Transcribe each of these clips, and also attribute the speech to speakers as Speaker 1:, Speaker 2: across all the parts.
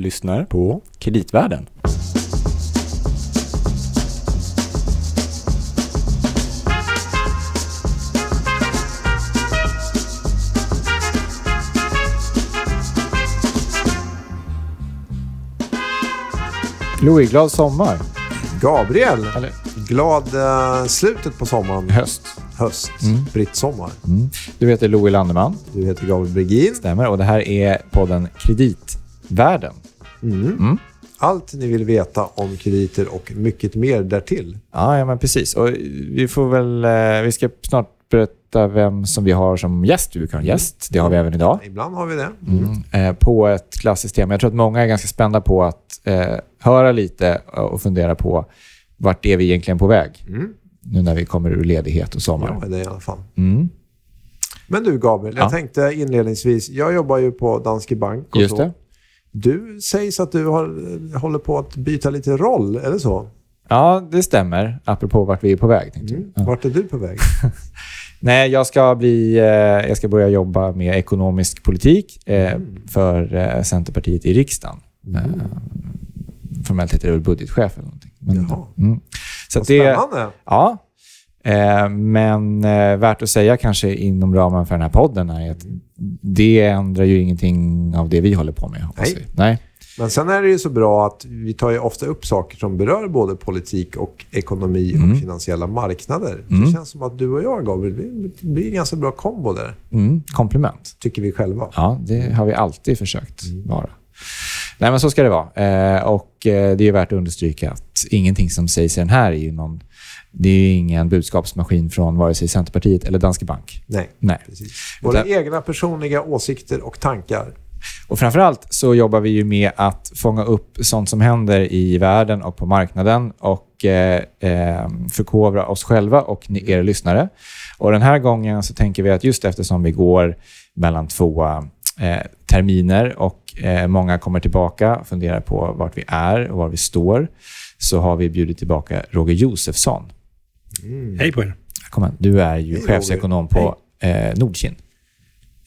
Speaker 1: lyssnar på Kreditvärlden. Louis, glad sommar.
Speaker 2: Gabriel,
Speaker 1: Eller
Speaker 2: glad eh, slutet på sommaren.
Speaker 1: höst.
Speaker 2: Höst.
Speaker 1: Mm.
Speaker 2: Britt sommar.
Speaker 1: Mm. Du heter Louis Landeman,
Speaker 2: Du heter Gabriel Brigin.
Speaker 1: stämmer. Och det här är podden Kreditvärlden.
Speaker 2: Mm.
Speaker 1: Mm.
Speaker 2: Allt ni vill veta om krediter och mycket mer därtill.
Speaker 1: Ja, ja, men precis. Och vi får väl... Eh, vi ska snart berätta vem som vi har som gäst. Vi brukar ha en gäst. Det har vi även idag.
Speaker 2: Ibland har vi det.
Speaker 1: Mm. Eh, på ett klassiskt tema. Jag tror att många är ganska spända på att eh, höra lite och fundera på vart är vi egentligen på väg
Speaker 2: Mm.
Speaker 1: nu när vi kommer ur ledighet och sommar.
Speaker 2: Är det i alla fall.
Speaker 1: Mm.
Speaker 2: Men du Gabriel,
Speaker 1: Ja.
Speaker 2: jag tänkte inledningsvis, jag jobbar ju på Danske Bank och
Speaker 1: Just
Speaker 2: så.
Speaker 1: det.
Speaker 2: Du sägs att du har, håller på att byta lite roll, det så?
Speaker 1: Ja, det stämmer. Apropå vart vi är på väg.
Speaker 2: Mm.
Speaker 1: Ja.
Speaker 2: Vart är du på väg?
Speaker 1: Nej, jag ska, bli, eh, jag ska börja jobba med ekonomisk politik eh,
Speaker 2: Mm.
Speaker 1: för eh, Centerpartiet i riksdagen. Eh, formellt heter det väl budgetchef eller någonting. Men,
Speaker 2: Jaha.
Speaker 1: Mm. Så
Speaker 2: Vad
Speaker 1: att det,
Speaker 2: spännande.
Speaker 1: ja, eh, men eh, värt att säga kanske inom ramen för den här podden är att det ändrar ju ingenting av det vi håller på med.
Speaker 2: Nej.
Speaker 1: vi. Nej.
Speaker 2: Men sen är det ju så bra att vi tar ju ofta upp saker som berör både politik och ekonomi
Speaker 1: Mm.
Speaker 2: och finansiella marknader.
Speaker 1: Mm.
Speaker 2: Det känns som att du och jag, Gabriel, vi- blir en ganska bra kombo där,
Speaker 1: Mm, komplement.
Speaker 2: tycker vi själva.
Speaker 1: Ja, det har vi alltid försökt
Speaker 2: Mm.
Speaker 1: vara. Nej, men så ska det vara. Eh, och eh, det är värt att understryka att ingenting som sägs i den här är ju någon... Det är ju ingen budskapsmaskin från vare sig Centerpartiet eller Danske Bank.
Speaker 2: Nej,
Speaker 1: Nej.
Speaker 2: precis. Våra
Speaker 1: Utan-
Speaker 2: egna personliga åsikter och tankar.
Speaker 1: Och framförallt så jobbar vi ju med att fånga upp sånt som händer i världen och på marknaden och eh, eh, förkovra oss själva och er lyssnare. Och den här gången så tänker vi att just eftersom vi går mellan två eh, terminer och eh, många kommer tillbaka och funderar på vart vi är och var vi står, så har vi bjudit tillbaka Roger Josefsson.
Speaker 3: Hej på er.
Speaker 1: Kom igen, du är ju
Speaker 2: Hej,
Speaker 1: chefsekonom på eh, Nordkin.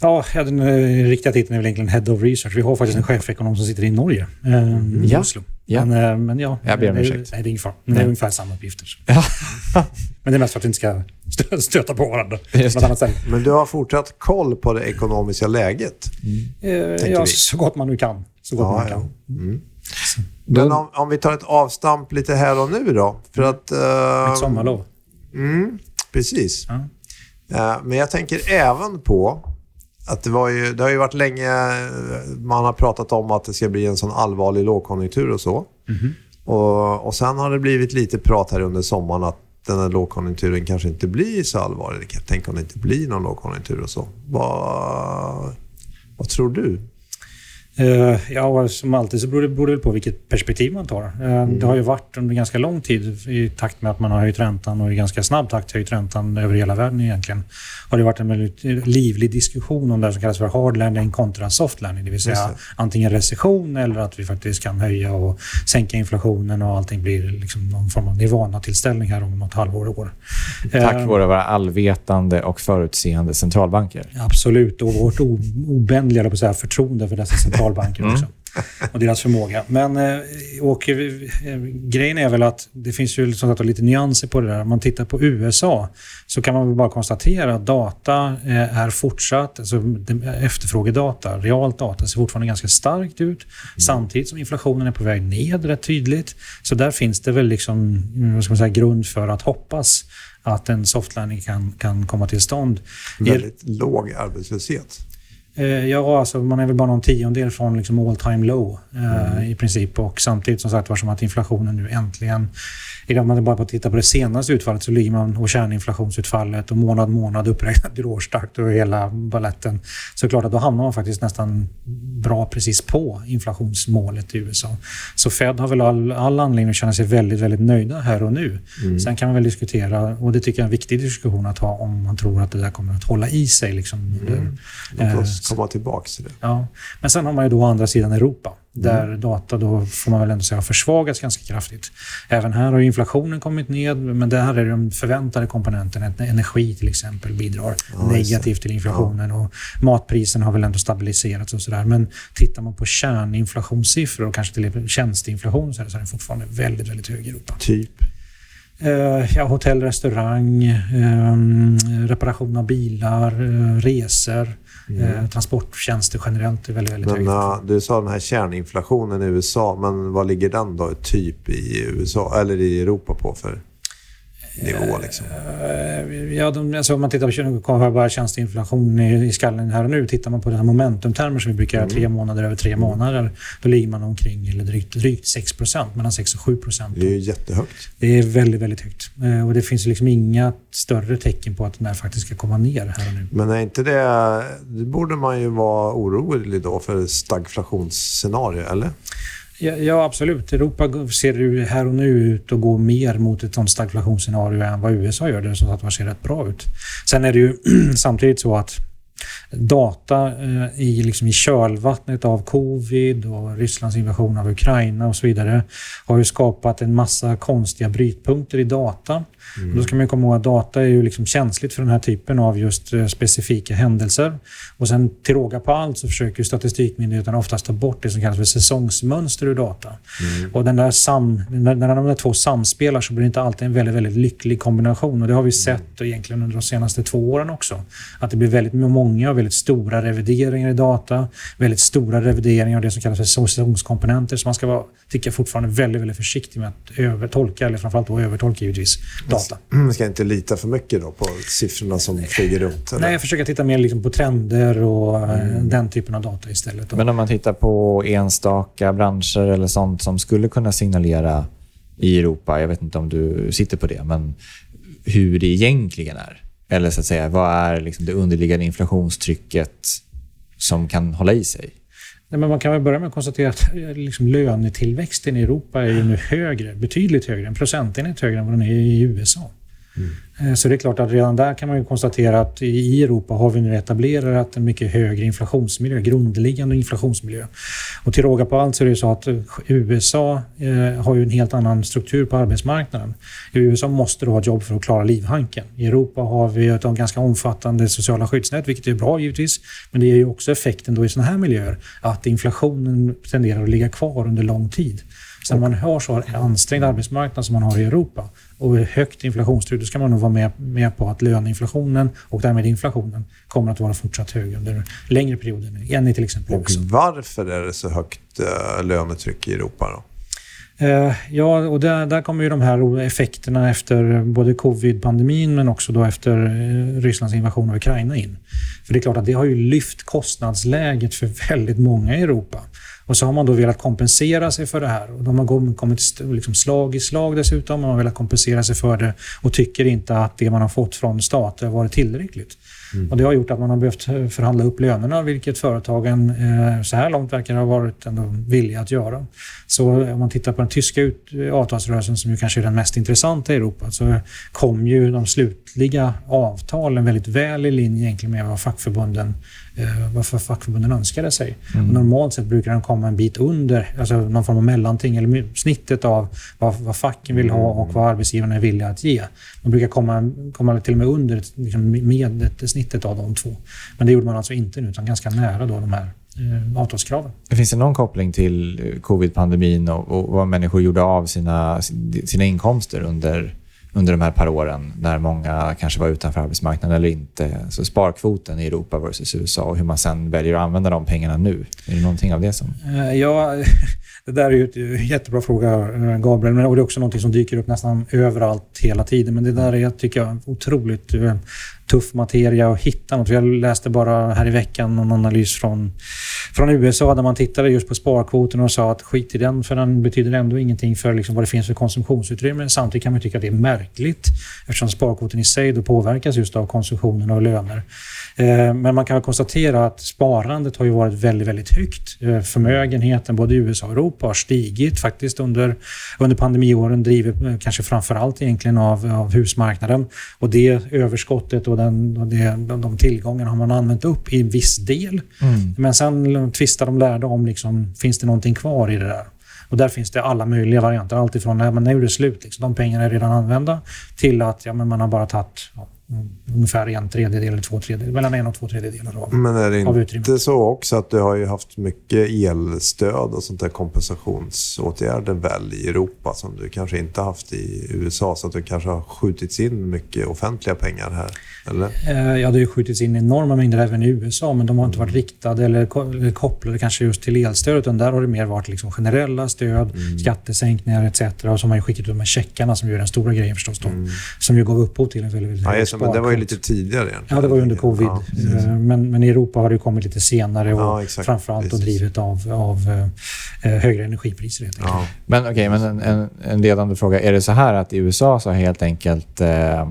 Speaker 3: Ja, den eh, riktiga titeln är väl egentligen Head of Research. Vi har faktiskt en chefekonom som sitter i Norge, eh, i
Speaker 1: Ja.
Speaker 3: Oslo.
Speaker 1: Ja.
Speaker 3: Men, eh, men ja,
Speaker 1: Jag ber om
Speaker 3: det är-
Speaker 1: ursäkt.
Speaker 3: Nej, det är ingen fara. Det är ungefär samma uppgifter.
Speaker 1: Ja.
Speaker 3: Men det är mest för att vi inte ska stö- stöta på varandra.
Speaker 2: Men du har fortsatt koll på det ekonomiska läget.
Speaker 3: Eh,
Speaker 2: Tänker
Speaker 3: ja,
Speaker 2: vi.
Speaker 3: så gott man nu kan. Så gott man
Speaker 2: Ja,
Speaker 3: kan.
Speaker 2: ja. Mm. Men om, om vi tar ett avstamp lite här och nu då. För att... eh,
Speaker 3: Mitt sommarlov.
Speaker 2: Mm, precis. Eh, Men jag tänker även på att det, var ju, det har ju varit länge eh, man har pratat om att det ska bli en sån allvarlig lågkonjunktur och så.
Speaker 3: Mhm.
Speaker 2: Och, och sen har det blivit lite prat här under sommaren att den här lågkonjunkturen kanske inte blir så allvarlig. Tänk om det inte blir någon lågkonjunktur och så. Vad, vad tror du?
Speaker 3: Eh, ja, som alltid så beror det, beror det på vilket perspektiv man tar. Eh, Det har ju varit under ganska lång tid i takt med att man har höjt räntan och i ganska snabb takt höjt räntan över hela världen egentligen. Har det varit en väldigt livlig diskussion om det som kallas för hard landing kontra soft landing. Det vill säga
Speaker 2: det.
Speaker 3: antingen recession eller att vi faktiskt kan höja och sänka inflationen och allting blir liksom någon form av nirvana-tillställning här om något halvår, år.
Speaker 1: Tack
Speaker 3: Eh,
Speaker 1: vare våra allvetande och förutseende centralbanker.
Speaker 3: Absolut, och vårt obändliga förtroende för dessa centralbanker också. Och deras förmåga. Men eh, och, eh, grejen är väl att det finns ju som sagt lite nyanser på det där. Om man tittar på USA så kan man väl bara konstatera att data eh, är fortsatt, alltså efterfrågedata, realt data ser fortfarande ganska starkt ut. Samtidigt som inflationen är på väg ned rätt tydligt. Så där finns det väl liksom, mm, vad ska man säga, grund för att hoppas att en soft landing kan, kan komma till stånd.
Speaker 2: Väldigt låg arbetslöshet.
Speaker 3: Eh, Ja, alltså man är väl bara någon tiondel från liksom all time low eh, i princip. Och samtidigt som sagt var som att inflationen nu äntligen... Om man bara tittar på det senaste utfallet så ligger man och kärninflationsutfallet och månad månad uppräknat ur årstakt och hela balletten. Så klart att då hamnar man faktiskt nästan bra precis på inflationsmålet i USA. Så Fed har väl all, all anledning att känna sig väldigt, väldigt nöjda här och nu. Sen kan man väl diskutera, och det tycker jag är en viktig diskussion att ha, om man tror att det där kommer att hålla i sig. Liksom, under,
Speaker 2: Låt
Speaker 3: Eh,
Speaker 2: oss komma tillbaka till det.
Speaker 3: Ja. Men sen har man ju då å andra sidan Europa där mm. data då får man väl ändå säga har försvagats ganska kraftigt. Även här har inflationen kommit ned, men där är de förväntade komponenterna, energi till exempel, bidrar ja, negativt till inflationen ja. och matpriserna har väl ändå stabiliserats och sådär. Men tittar man på kärninflationssiffror och kanske till känsteinflation så är den fortfarande väldigt, väldigt hög i Europa.
Speaker 2: Typ?
Speaker 3: Uh, ja, hotell, restaurang, um, reparation av bilar, uh, resor. Mm. Eh, transporttjänster generellt är väldigt, väldigt
Speaker 2: men, högt. du sa den här kärninflationen i USA, men vad ligger den då typ i USA eller i Europa på för nivå? Liksom?
Speaker 3: Eh, ja, de, alltså, om man tittar på bara tjänsteinflation i, i skallen här och nu. Tittar man på den här momentumtermer som vi brukar göra, mm. tre månader över tre månader, då ligger man omkring eller drygt, drygt 6 mellan 6 och 7%
Speaker 2: Det är jättehögt.
Speaker 3: Det är väldigt, väldigt högt. Eh, och det finns liksom inga större tecken på att den här faktiskt ska komma ner här och nu.
Speaker 2: Men är inte det... Det borde man ju vara orolig då för stagflationsscenario, eller?
Speaker 3: Ja, ja, absolut. Europa ser ju här och nu ut att gå mer mot ett sånt stagflationsscenario än vad USA gör. Det som att ser rätt bra ut. Sen är det ju samtidigt så att data eh, i, liksom i kölvattnet av covid och Rysslands invasion av Ukraina och så vidare har ju skapat en massa konstiga brytpunkter i data. Mm. Då ska man komma ihåg att data är ju liksom känsligt för den här typen av just eh, specifika händelser. Och sen till råga på allt så försöker Statistikmyndigheten oftast ta bort det som kallas för säsongsmönster ur data. Mm. Och den där sam, när, de där två samspelar så blir det inte alltid en väldigt, väldigt lycklig kombination. Och det har vi mm. sett egentligen under de senaste två åren också. Att det blir väldigt många och väldigt stora revideringar i data. Väldigt stora revideringar av det som kallas för säsongskomponenter. Så man ska vara, tycker jag, fortfarande väldigt, väldigt försiktig med att övertolka, eller framförallt då övertolka givetvis, data.
Speaker 2: Man ska inte lita för mycket då på siffrorna som flyger runt?
Speaker 3: Eller? Nej, jag försöker titta mer liksom på trender och eh, mm. den typen av data istället.
Speaker 1: Men om man tittar på enstaka branscher eller sånt som skulle kunna signalera i Europa, jag vet inte om du sitter på det, men hur det egentligen är. Eller så att säga, vad är liksom det underliggande inflationstrycket som kan hålla i sig?
Speaker 3: Nej, men man kan väl börja med att konstatera att eh, liksom lönetillväxten i Europa är ju nu högre, betydligt högre, en procentenhet högre än vad den är i USA. Mm. Eh, så det är klart att redan där kan man ju konstatera att i Europa har vi nu etablerat en mycket högre inflationsmiljö, grundläggande inflationsmiljö. Och till råga på allt så är det så att eh, USA eh, har ju en helt annan struktur på arbetsmarknaden. I USA måste du ha ett jobb för att klara livhanken. I Europa har vi ett ganska omfattande sociala skyddsnät, vilket är bra givetvis. Men det ger ju också effekten då i sådana här miljöer att inflationen tenderar att ligga kvar under lång tid. Så när man har så ansträngd arbetsmarknad som man har i Europa och högt inflationstryck, då ska man nog vara med, med på att löneinflationen och därmed inflationen kommer att vara fortsatt hög under längre perioder än i till exempel
Speaker 2: Och varför är det så högt uh, lönetryck i Europa då?
Speaker 3: Uh, ja, och där, där kommer ju de här effekterna efter både covid-pandemin men också då efter uh, Rysslands invasion av Ukraina in. För det är klart att det har ju lyft kostnadsläget för väldigt många i Europa. Och så har man då velat kompensera sig för det här. Och de har kommit liksom slag i slag dessutom. Man har velat kompensera sig för det och tycker inte att det man har fått från staten varit tillräckligt. Mm. Och Det har gjort att man har behövt förhandla upp lönerna, vilket företagen eh, så här långt verkar ha varit ändå villiga att göra. Så om man tittar på den tyska avtalsrörelsen, som ju kanske är den mest intressanta i Europa, så kom ju de slutliga avtalen väldigt väl i linje egentligen med vad fackförbunden eh, vad fackförbunden önskade sig. Mm. normalt sett brukar de komma en bit under, alltså någon form av mellanting, eller snittet av vad, vad facken vill ha och vad arbetsgivarna är villiga att ge. De brukar komma, komma till och med under liksom med snittet av de två. Men det gjorde man alltså inte nu, utan ganska nära då de här eh, avtalskraven.
Speaker 1: Finns det någon koppling till covid-pandemin och, och vad människor gjorde av sina, sina inkomster under under de här par åren när många kanske var utanför arbetsmarknaden eller inte. Så sparkvoten i Europa versus USA och hur man sen väljer att använda de pengarna nu. Är det någonting av det som...
Speaker 3: Eh, ja, det där är ju en jättebra fråga, eh, Gabriel. Och det är också någonting som dyker upp nästan överallt hela tiden. Men det där är, tycker jag, otroligt eh, tuff materia att hitta något. Jag läste bara här i veckan någon analys från, från USA där man tittade just på sparkvoten och sa att skit i den för den betyder ändå ingenting för liksom vad det finns för konsumtionsutrymme. Samtidigt kan man tycka att det är märkligt eftersom sparkvoten i sig då påverkas just av konsumtionen och löner. Eh, men man kan konstatera att sparandet har ju varit väldigt, väldigt högt. Eh, förmögenheten både i USA och Europa har stigit faktiskt under, under pandemiåren, drivet eh, kanske framför allt egentligen av, av husmarknaden. Och det överskottet och, den, och det, de tillgångarna har man använt upp i en viss del. Mm. Men sen tvistar de lärda om, liksom, finns det någonting kvar i det där? Och där finns det alla möjliga varianter. Alltifrån att nu är det slut, liksom. de pengarna är redan använda, till att ja, men man har bara tagit ja, ungefär en tredjedel eller två tredjedelar, mellan en och två tredjedelar av
Speaker 2: Men är det inte så också att du har ju haft mycket elstöd och sånt där kompensationsåtgärder väl i Europa som du kanske inte haft i USA så att du kanske har skjutits in mycket offentliga pengar här? Eller?
Speaker 3: Eh, ja, det har skjutits in enorma mängder även i USA men de har inte varit riktade eller kopplade kanske just till elstöd utan där har det mer varit liksom generella stöd, mm. skattesänkningar etc. Och så har man skickat ut de här checkarna som gör den stora grejen förstås då, mm. som ju gav upphov till en väldigt, väldigt
Speaker 2: ja, men det var ju lite tidigare egentligen.
Speaker 3: Ja, det var under covid. Ja, eh, men, men i Europa har det kommit lite senare och ja, framförallt då drivet av, av eh, högre energipriser. Helt
Speaker 1: ja. Men okej, okay, men en, en, en, ledande fråga. Är det så här att i USA så har helt enkelt eh,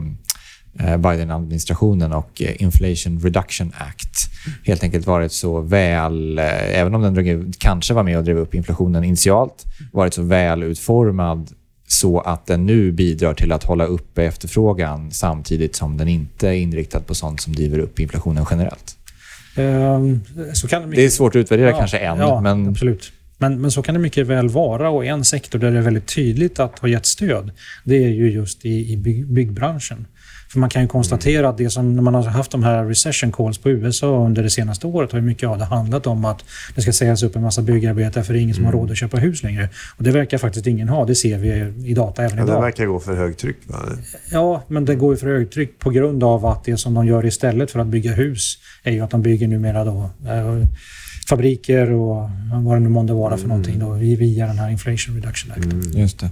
Speaker 1: eh Biden-administrationen och Inflation Reduction Act helt enkelt varit så väl, även om den kanske var med och drev upp inflationen initialt, varit så väl utformad så att den nu bidrar till att hålla uppe efterfrågan samtidigt som den inte är inriktad på sånt som driver upp inflationen generellt.
Speaker 3: Kan det,
Speaker 1: det är svårt att utvärdera ja, kanske än.
Speaker 3: Ja,
Speaker 1: men...
Speaker 3: absolut. Men, men så kan det mycket väl vara. Och en sektor där det är väldigt tydligt att ha gett stöd, det är ju just i, i bygg, byggbranschen. För man kan ju konstatera att det som, när man har haft de här recession calls på USA under det senaste året har ju mycket av det handlat om att det ska sägas upp en massa byggarbetare för det är ingen som har mm. råd att köpa hus längre. Och det verkar faktiskt ingen ha. Det ser vi i data även
Speaker 2: ja,
Speaker 3: idag.
Speaker 2: Det verkar gå för högtryck va?
Speaker 3: Ja, men det går ju för högtryck på grund av att det som de gör istället för att bygga hus är ju att de bygger numera då eh, fabriker och vad det nu månde vara för mm. någonting då, via den här Inflation Reduction Act. Mm.
Speaker 1: Just det.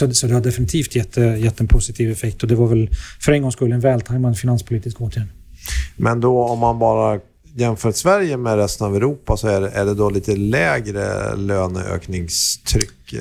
Speaker 3: Så, så det har definitivt gett, eh, gett en positiv effekt och det var väl för en gångs skull en vältajmad finanspolitisk åtgärd.
Speaker 2: Men då om man bara jämför Sverige med resten av Europa så är det, är det då lite lägre löneökningstryck eh,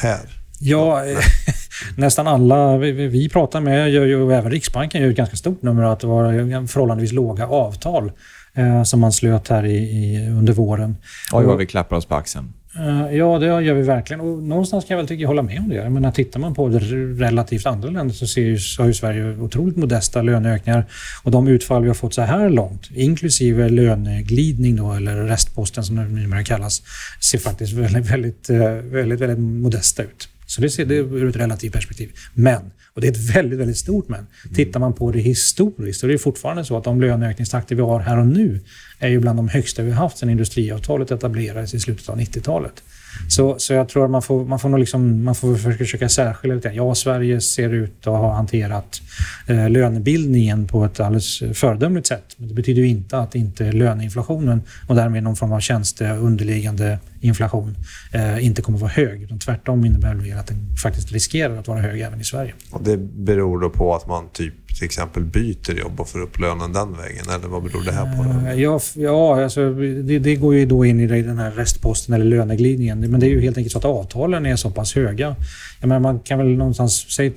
Speaker 2: här?
Speaker 3: Ja, nästan alla vi, vi pratar med, gör ju, och även Riksbanken, gör ett ganska stort nummer att det var förhållandevis låga avtal eh, som man slöt här i, i, under våren.
Speaker 1: Oj, vad vi klappar oss på axeln.
Speaker 3: Eh, ja, det gör vi verkligen. Och någonstans kan jag väl tycka hålla med om det. Jag menar, tittar man på det relativt andra länder så ser ju, har ju Sverige otroligt modesta löneökningar. Och de utfall vi har fått så här långt, inklusive löneglidning då, eller restposten som det numera kallas, ser faktiskt väldigt, väldigt, eh, väldigt, väldigt modesta ut. Så det ser det ur ett relativt perspektiv. Men, och det är ett väldigt, väldigt stort men, tittar man på det historiskt så är det fortfarande så att de löneökningstakter vi har här och nu är ju bland de högsta vi har haft sedan industriavtalet etablerades i slutet av 90-talet. Så, så jag tror att man får, man får, nog liksom, man får försöka särskilja lite. Ja, Sverige ser ut att ha hanterat eh, lönebildningen på ett alldeles föredömligt sätt. Men det betyder ju inte att inte löneinflationen och därmed någon form av tjänste underliggande inflation eh, inte kommer att vara hög. Utan tvärtom innebär det att den faktiskt riskerar att vara hög även i Sverige.
Speaker 2: Och det beror då på att man typ till exempel byter jobb och får upp lönen den vägen? Eller vad beror det här på?
Speaker 3: Eh, ja, ja alltså, det, det, går ju då in i den här restposten eller löneglidningen. Men det är ju helt enkelt så att avtalen är så pass höga. Jag menar, man kan väl någonstans säga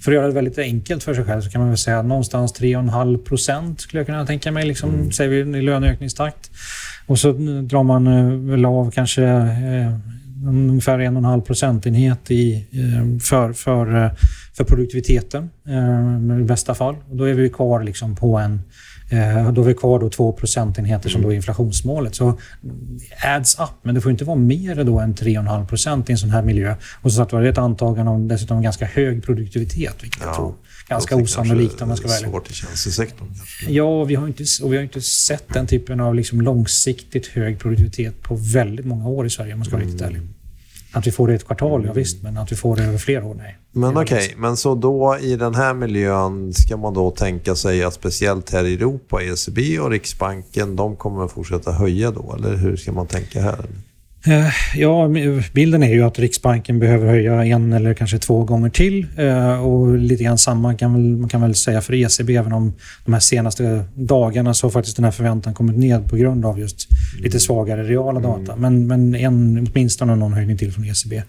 Speaker 3: för att göra det väldigt enkelt för sig själv så kan man väl säga någonstans 3,5 procent skulle jag kunna tänka mig, liksom, mm. säger vi, i löneökningstakt. Och så drar man eh, väl av kanske eh, ungefär en och en halv procentenhet i, eh, för, för, för produktiviteten i bästa fall. Och då är vi kvar liksom på en då är vi kvar då 2 procentenheter som då är inflationsmålet. Så adds up, men det får inte vara mer då än 3,5 procent i en sån här miljö. Och så att det är ett antagande om dessutom ganska hög produktivitet, vilket ja. jag tror ganska osannolikt om man ska
Speaker 2: välja. svårt i tjänstesektorn.
Speaker 3: Ja, vi har inte, och vi har inte sett den typen av liksom långsiktigt hög produktivitet på väldigt många år i Sverige om man ska vara mm. riktigt ärlig. Att vi får det i ett kvartal, ja visst, men att vi får det över flera år, nej.
Speaker 2: Men okej, okay, men så då i den här miljön ska man då tänka sig att speciellt här i Europa, ECB och Riksbanken, de kommer att fortsätta höja då, eller hur ska man tänka här?
Speaker 3: Eh, ja, bilden är ju att Riksbanken behöver höja en eller kanske två gånger till. Eh, och lite grann samma kan väl, man kan väl säga för ECB, även om de här senaste dagarna så har faktiskt den här förväntan kommit ned på grund av just lite svagare reala data. Men, men en, åtminstone någon höjning till från ECB.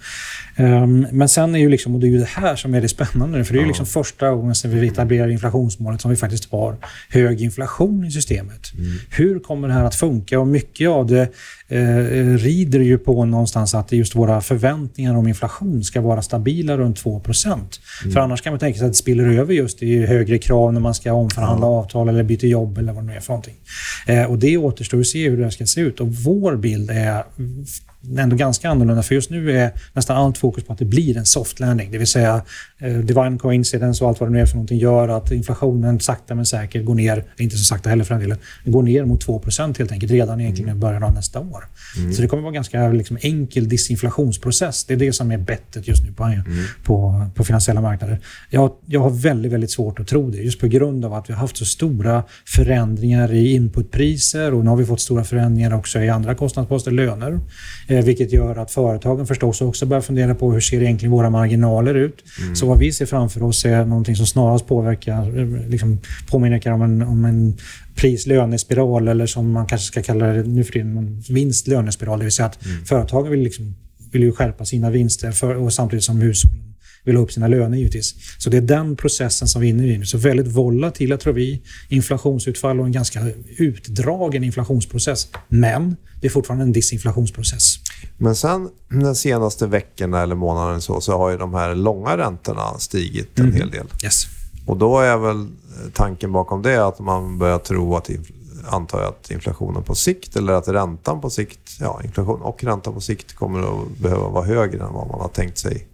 Speaker 3: Ehm, men sen är ju liksom, och det är ju det här som är det spännande, för det är ju liksom första gången sedan vi etablerar inflationsmålet som vi faktiskt har hög inflation i systemet. Mm. Hur kommer det här att funka? Och mycket av det eh, rider ju på någonstans att just våra förväntningar om inflation ska vara stabila runt 2 mm. För annars kan man tänka sig att det spiller över just i högre krav när man ska omförhandla ja. avtal eller byta jobb eller vad det nu är för någonting. Eh, och det återstår att se hur det ska se ut. Och vår bild är ändå ganska annorlunda. För just nu är nästan allt fokus på att det blir en soft landing. Det vill säga eh, divine coincidence och allt vad det nu är för någonting gör att inflationen sakta men säkert går ner, inte så sakta heller för den delen, går ner mot 2% helt enkelt redan egentligen i början av nästa år. Mm. Så det kommer vara en ganska liksom, enkel disinflationsprocess. Det är det som är bettet just nu på, mm. på, på finansiella marknader. Jag, jag har väldigt, väldigt svårt att tro det just på grund av att vi har haft så stora förändringar i inputpriser och nu har vi fått stora förändringar också i andra kostnadsposter, löner. Eh, vilket gör att företagen förstås också börjar fundera på hur ser egentligen våra marginaler ut. Mm. Så vad vi ser framför oss är någonting som snarast påverkar, eh, liksom påminner om en, om en pris-lönespiral eller som man kanske ska kalla det nu för tiden, vinst-lönespiral. Det vill säga att mm. företagen vill, liksom, vill ju skärpa sina vinster för, och samtidigt som hushållen vill ha upp sina löner givetvis. Så det är den processen som vi är inne i nu. Så väldigt volatila tror vi, inflationsutfall och en ganska utdragen inflationsprocess. Men det är fortfarande en disinflationsprocess.
Speaker 2: Men sen de senaste veckorna eller månaden så, så har ju de här långa räntorna stigit en mm. hel del.
Speaker 3: Yes.
Speaker 2: Och då är väl tanken bakom det att man börjar tro att antar jag att inflationen på sikt, eller att räntan på sikt, ja inflation och räntan på sikt kommer att behöva vara högre än vad man har tänkt sig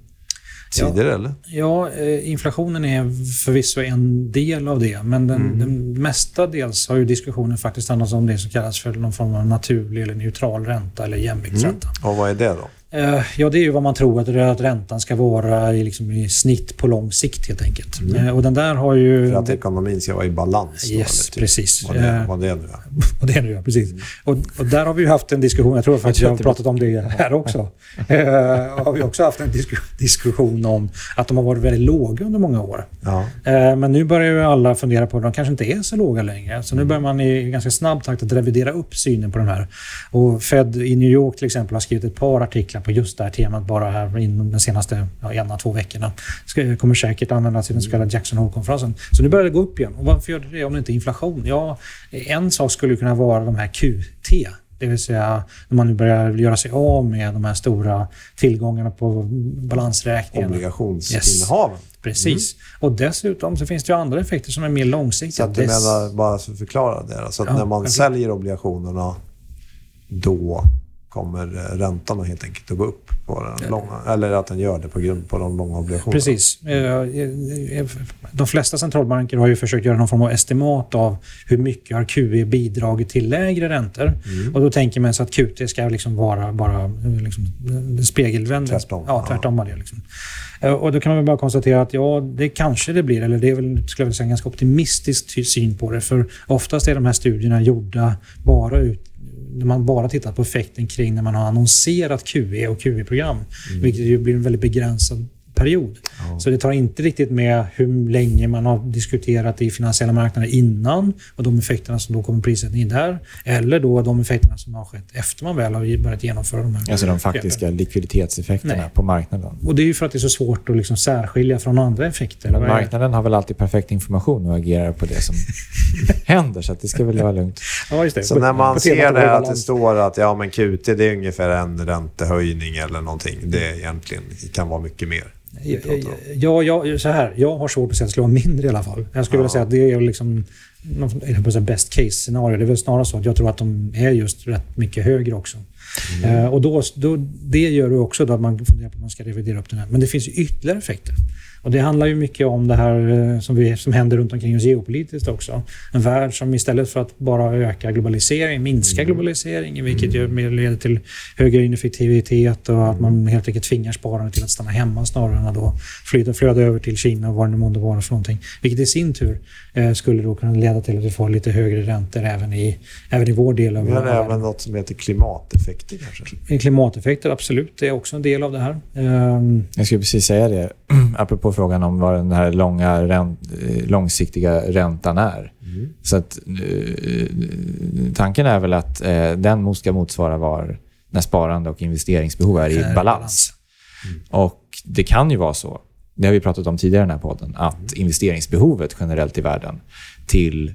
Speaker 2: tidigare,
Speaker 3: ja,
Speaker 2: eller?
Speaker 3: Ja, eh, inflationen är förvisso en del av det. Men den, mm. den mestadels har ju diskussionen faktiskt handlat om det som kallas för någon form av naturlig eller neutral ränta eller jämviktsränta.
Speaker 2: Mm. Och vad är det då?
Speaker 3: Eh, ja, det är ju vad man tror att, räntan ska vara i, liksom, i snitt på lång sikt helt enkelt. Mm. Eh, och den där har ju...
Speaker 2: För att ekonomin ska vara i balans?
Speaker 3: Yes, typ. precis.
Speaker 2: Vad det, vad det nu är.
Speaker 3: vad det nu är, precis. Mm. Och, och, där har vi ju haft en diskussion, jag tror faktiskt jag har pratat om det här också. uh, har vi också haft en disk diskussion om att de har varit väldigt låga under många år.
Speaker 2: Ja.
Speaker 3: Uh, men nu börjar ju alla fundera på att de kanske inte är så låga längre. Så nu mm. börjar man i ganska snabb takt att revidera upp synen på de här. Och Fed i New York till exempel har skrivit ett par artiklar på just det här temat bara här inom de senaste ja, ena, två veckorna. Det kommer säkert användas i den så kallade Jackson Hole-konferensen. Så nu börjar det gå upp igen. Och varför gör det det om det inte är inflation? Ja, en sak skulle kunna vara de här QT. Det vill säga när man nu börjar göra sig av med de här stora tillgångarna på balansräkningarna.
Speaker 2: Obligationsinnehaven.
Speaker 3: Yes. Precis. Mm. Och dessutom så finns det ju andra effekter som är mer långsiktiga.
Speaker 2: Så att du menar, bara för att förklara det, så att ja, när man säljer obligationerna då kommer räntan helt enkelt att gå upp på den långa, eller att den gör det på grund på de långa obligationerna.
Speaker 3: Precis. Eh, de flesta centralbanker har ju försökt göra någon form av estimat av hur mycket har QE bidragit till lägre räntor. Mm. Och då tänker man sig att QT ska liksom vara bara eh, liksom, spegelvänd.
Speaker 2: Tvärtom.
Speaker 3: Ja, tvärtom var det. Liksom. Eh, och då kan man bara konstatera att ja, det kanske det blir, eller det är väl skulle jag säga, en ganska optimistisk syn på det. För oftast är de här studierna gjorda bara ut när man bara tittat på effekten kring när man har annonserat QE och QE-program. Mm. Vilket ju blir en väldigt begränsad period. Ja. Så det tar inte riktigt med hur länge man har diskuterat i finansiella marknader innan och de effekterna som då kommer prissättningen där. Eller då de effekterna som har skett efter man väl har börjat genomföra de här.
Speaker 1: Alltså de faktiska köpen. likviditetseffekterna Nej. på marknaden.
Speaker 3: Och det är ju för att det är så svårt att liksom särskilja från andra effekter.
Speaker 1: Men marknaden har väl alltid perfekt information och agerar på det som händer, så det ska väl vara lugnt.
Speaker 3: Ja, just det.
Speaker 2: Så på, när man ser det att det står att ja, men QT det är ungefär en räntehöjning eller någonting. Det egentligen kan vara mycket mer.
Speaker 3: Ja, ja, så här. Jag har svårt att säga att det skulle vara mindre i alla fall. Jag skulle ja. vilja säga att det är liksom någon best case scenario. Det är väl snarare så att jag tror att de är just rätt mycket högre också. Mm. Uh, och då, då, det gör ju också att man funderar på om man ska revidera upp den här. Men det finns ju ytterligare effekter. Och det handlar ju mycket om det här eh, som, vi, som händer runt omkring oss geopolitiskt också. En värld som istället för att bara öka globalisering, minska mm. globalisering, vilket ju leder till högre ineffektivitet och att man helt enkelt tvingar spararna till att stanna hemma snarare än att då flyta, flöda över till Kina och vad det nu månde vara för någonting. Vilket i sin tur eh, skulle då kunna leda till att vi får lite högre räntor även i, även i vår del av
Speaker 2: världen. Men även något som heter klimateffekter kanske?
Speaker 3: Klimateffekter, absolut. Det är också en del av det här. Um,
Speaker 1: Jag skulle precis säga det, apropå frågan om vad den här långa ränt, eh, långsiktiga räntan är. Mm. Så att, eh, tanken är väl att eh, den ska motsvara var när sparande och investeringsbehov är i balans. balans. Mm. Och det kan ju vara så, det har vi pratat om tidigare i den här podden, att mm. investeringsbehovet generellt i världen till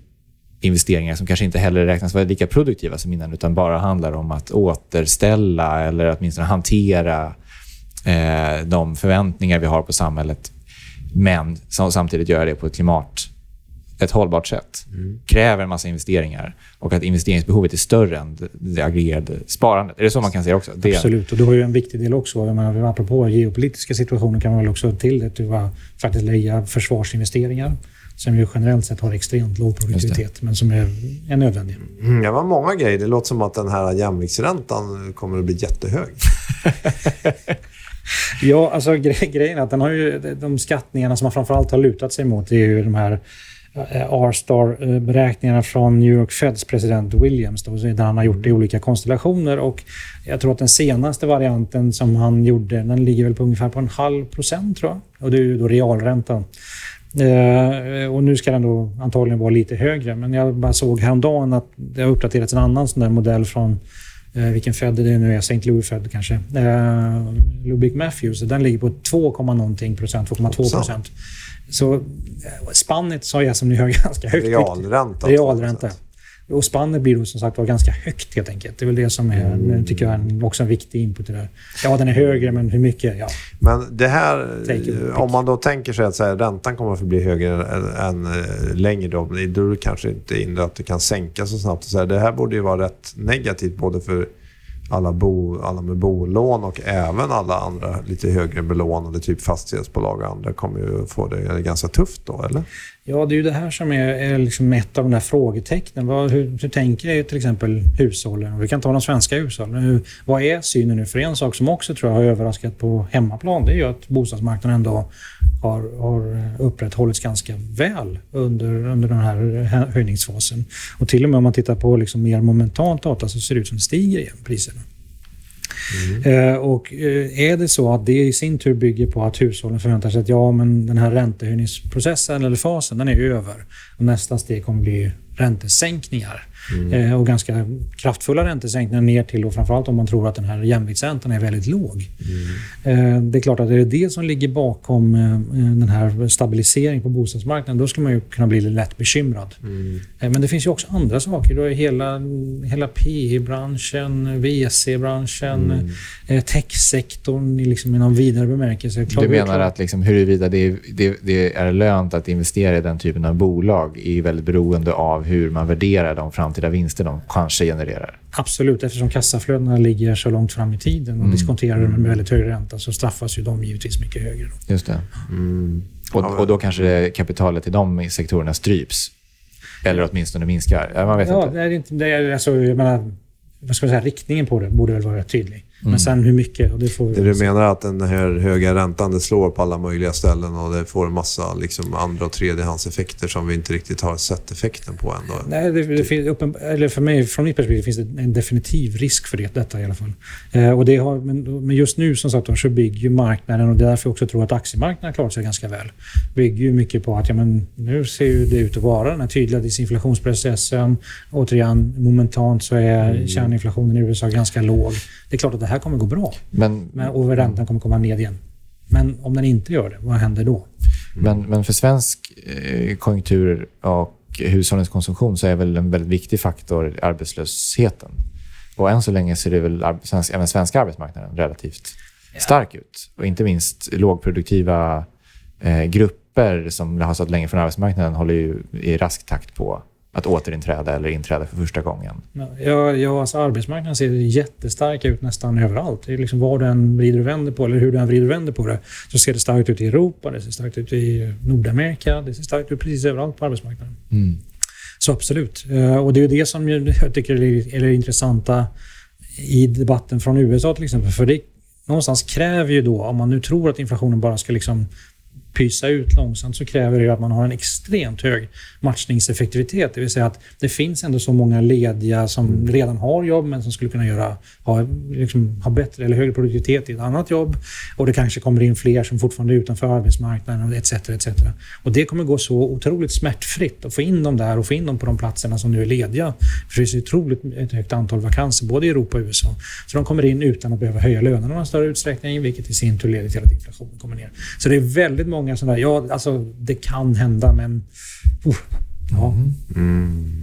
Speaker 1: investeringar som kanske inte heller räknas vara lika produktiva som innan utan bara handlar om att återställa eller åtminstone hantera eh, de förväntningar vi har på samhället men samtidigt göra det på ett klimat ett hållbart sätt. Mm. Kräver en massa investeringar och att investeringsbehovet är större än det aggregerade sparandet. Är det så man kan säga också? Det...
Speaker 3: Absolut. Och du har ju en viktig del också. Jag menar, apropå geopolitiska situationer kan man väl också till det att faktiskt lägga försvarsinvesteringar som ju generellt sett har extremt låg produktivitet, men som är, är nödvändiga.
Speaker 2: Mm, det var många grejer. Det låter som att den här jämviktsräntan kommer att bli jättehög.
Speaker 3: ja, alltså gre grejen är att den har ju, de skattningarna som man framförallt har lutat sig mot är ju de här eh, R-star-beräkningarna från New York Feds president Williams, då, där han har gjort det i olika konstellationer. Och jag tror att den senaste varianten som han gjorde, den ligger väl på ungefär på en halv procent, tror jag. Och det är ju då realräntan. Eh, och nu ska den då antagligen vara lite högre. Men jag bara såg häromdagen att det har uppdaterats en annan sån där modell från eh, vilken Fed det nu är, St. Louis Fed kanske. Eh, Lubick Matthews. Den ligger på 2, någonting procent, 2,2 procent. Så eh, spannet sa jag som ni hör ganska högt.
Speaker 2: Realränta.
Speaker 3: Realränta. Och spannet blir då som sagt var ganska högt helt enkelt. Det är väl det som är, mm. tycker jag, är också en viktig input i det där. Ja, den är högre, men hur mycket? Ja.
Speaker 2: Men det här, om man då tänker sig att så här, räntan kommer att bli högre än, än äh, längre då, då är det kanske inte inne att det kan sänkas så snabbt. Så här, det här borde ju vara rätt negativt både för alla, bo, alla med bolån och även alla andra lite högre belånade, typ fastighetsbolag och andra, kommer ju få det ganska tufft då, eller?
Speaker 3: Ja, det är ju det här som är, är liksom ett av de där frågetecknen. Vad, hur, hur tänker till exempel hushållen? Vi kan ta de svenska hushållen. Hur, vad är synen nu? För en sak som också tror jag har överraskat på hemmaplan, det är ju att bostadsmarknaden ändå har, har upprätthållits ganska väl under, under den här höjningsfasen. Och till och med om man tittar på liksom mer momentant data så ser det ut som det stiger igen, priserna. Mm. Eh, och eh, är det så att det i sin tur bygger på att hushållen förväntar sig att ja, men den här räntehöjningsprocessen eller fasen, den är över. Och nästa steg kommer bli räntesänkningar. Mm. Eh, och ganska kraftfulla räntesänkningar ner till, och framförallt om man tror att den här jämviktsräntan är väldigt låg. Mm. Eh, det är klart att det är det som ligger bakom eh, den här stabiliseringen på bostadsmarknaden. Då skulle man ju kunna bli lätt bekymrad. Mm. Men det finns ju också andra saker. Då är hela, hela PE-branschen, VC-branschen, mm. techsektorn liksom i någon vidare bemärkelse.
Speaker 1: du menar att liksom huruvida det är, det, det är lönt att investera i den typen av bolag är väldigt beroende av hur man värderar dem fram framtida vinster de kanske genererar.
Speaker 3: Absolut, eftersom kassaflödena ligger så långt fram i tiden och mm. diskonterar med mm. väldigt hög ränta så straffas ju de givetvis mycket högre. Då.
Speaker 1: Just det. Mm. Och, och, då kanske kapitalet i de sektorerna stryps. Eller åtminstone minskar. Man vet
Speaker 3: ja,
Speaker 1: inte.
Speaker 3: Det är inte det är, alltså, jag menar, vad ska man säga, riktningen på det borde väl vara tydlig. Men mm. sen hur mycket? Och det får
Speaker 2: det du menar att den här höga räntan det slår på alla möjliga ställen och det får en massa liksom, andra och tredjehandseffekter som vi inte riktigt har sett effekten på än?
Speaker 3: Nej, det, det finns uppen, eller för mig, från mitt perspektiv finns det en definitiv risk för det, detta i alla fall. Eh, och det har, men, men just nu som sagt så bygger ju marknaden, och det är därför jag också tror att aktiemarknaden klarar sig ganska väl, bygger ju mycket på att ja, men, nu ser ju det ut att vara den här tydliga disinflationsprocessen. Återigen, momentant så är mm. kärninflationen i USA ganska låg. Det är klart att det här kommer gå bra. Men, men, och räntan kommer komma ned igen. Men om den inte gör det, vad händer då?
Speaker 1: Men, men för svensk eh, konjunktur och hushållens konsumtion så är väl en väldigt viktig faktor arbetslösheten. Och än så länge ser det väl svensk, även svenska arbetsmarknaden relativt ja. stark ut. Och inte minst lågproduktiva eh, grupper som har stått länge från arbetsmarknaden håller ju i rask takt på att återinträda eller inträda för första gången?
Speaker 3: Ja, ja alltså arbetsmarknaden ser jättestark ut nästan överallt. Det är liksom vad du än vrider och vänder på, eller hur du än vrider och vänder på det, så ser det starkt ut i Europa, det ser starkt ut i Nordamerika, det ser starkt ut precis överallt på arbetsmarknaden. Mm. Så absolut. Eh, och det är det som jag tycker är det intressanta i debatten från USA till exempel. För det någonstans kräver ju då, om man nu tror att inflationen bara ska liksom pysa ut långsamt så kräver det att man har en extremt hög matchningseffektivitet. Det vill säga att det finns ändå så många lediga som mm. redan har jobb men som skulle kunna göra, ha, liksom, ha bättre eller högre produktivitet i ett annat jobb. Och det kanske kommer in fler som fortfarande är utanför arbetsmarknaden etc. etc. Och det kommer gå så otroligt smärtfritt att få in dem där och få in dem på de platserna som nu är lediga. För det finns otroligt ett högt antal vakanser både i Europa och USA. Så de kommer in utan att behöva höja lönerna i någon större utsträckning vilket i sin tur leder till att inflationen kommer ner. Så det är väldigt många sådana ja, alltså det kan hända men... Uh, ja.
Speaker 2: Mm.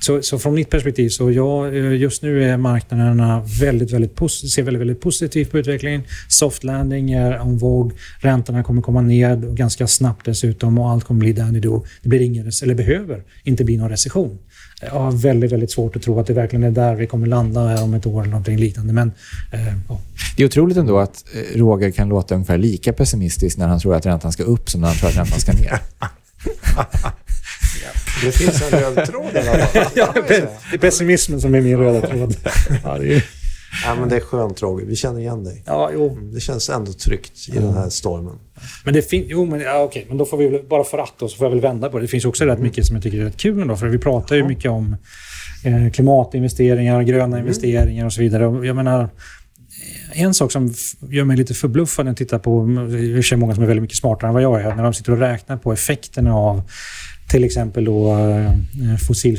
Speaker 3: Så, så från mitt perspektiv så ja, eh, just nu är marknaderna väldigt, väldigt ser väldigt, väldigt positivt på utvecklingen. Soft landing är on våg. Räntorna kommer komma ner ganska snabbt dessutom och allt kommer bli dandy då. Det blir ingen, eller behöver inte bli någon recession. Jag har väldigt, väldigt svårt att tro att det verkligen är där vi kommer landa här om ett år eller någonting liknande. Men, eh, ja.
Speaker 1: Det är otroligt ändå att eh, Roger kan låta ungefär lika pessimistisk när han tror att räntan ska upp som när han tror att räntan ska ner.
Speaker 2: Det finns en röd tråd i alla fall.
Speaker 3: Ja, det är pessimismen som är min röda tråd. Ja, det är,
Speaker 2: Ja, men det är skönt Roger. Vi känner igen dig.
Speaker 3: ja, jo.
Speaker 2: Det känns ändå tryggt i den här stormen.
Speaker 3: Men det finns... Jo, men ja, okej. Men då får vi väl, bara för att då, så får jag väl vända på det. Det finns också rätt mycket som jag tycker är rätt kul ändå. För vi pratar ju mycket om eh, klimatinvesteringar, gröna investeringar och så vidare. Och jag menar, eh, en sak som gör mig lite förbluffad när jag tittar på, det är många som är väldigt mycket smartare än vad jag är, när de sitter och räknar på effekterna av till exempel då eh,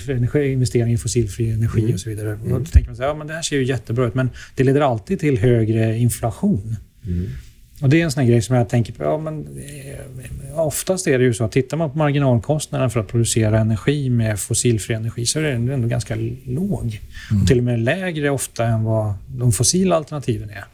Speaker 3: energi, investering i fossilfri energi och så vidare. Och då tänker man så här, ja men det här ser ju jättebra ut, men det leder alltid till högre inflation. Och Det är en sån grej som jag tänker på. Ja, men, eh, oftast är det ju så att tittar man på marginalkostnaden för att producera energi med fossilfri energi så är den ändå ganska låg. Och till och med lägre ofta än vad de fossila alternativen är.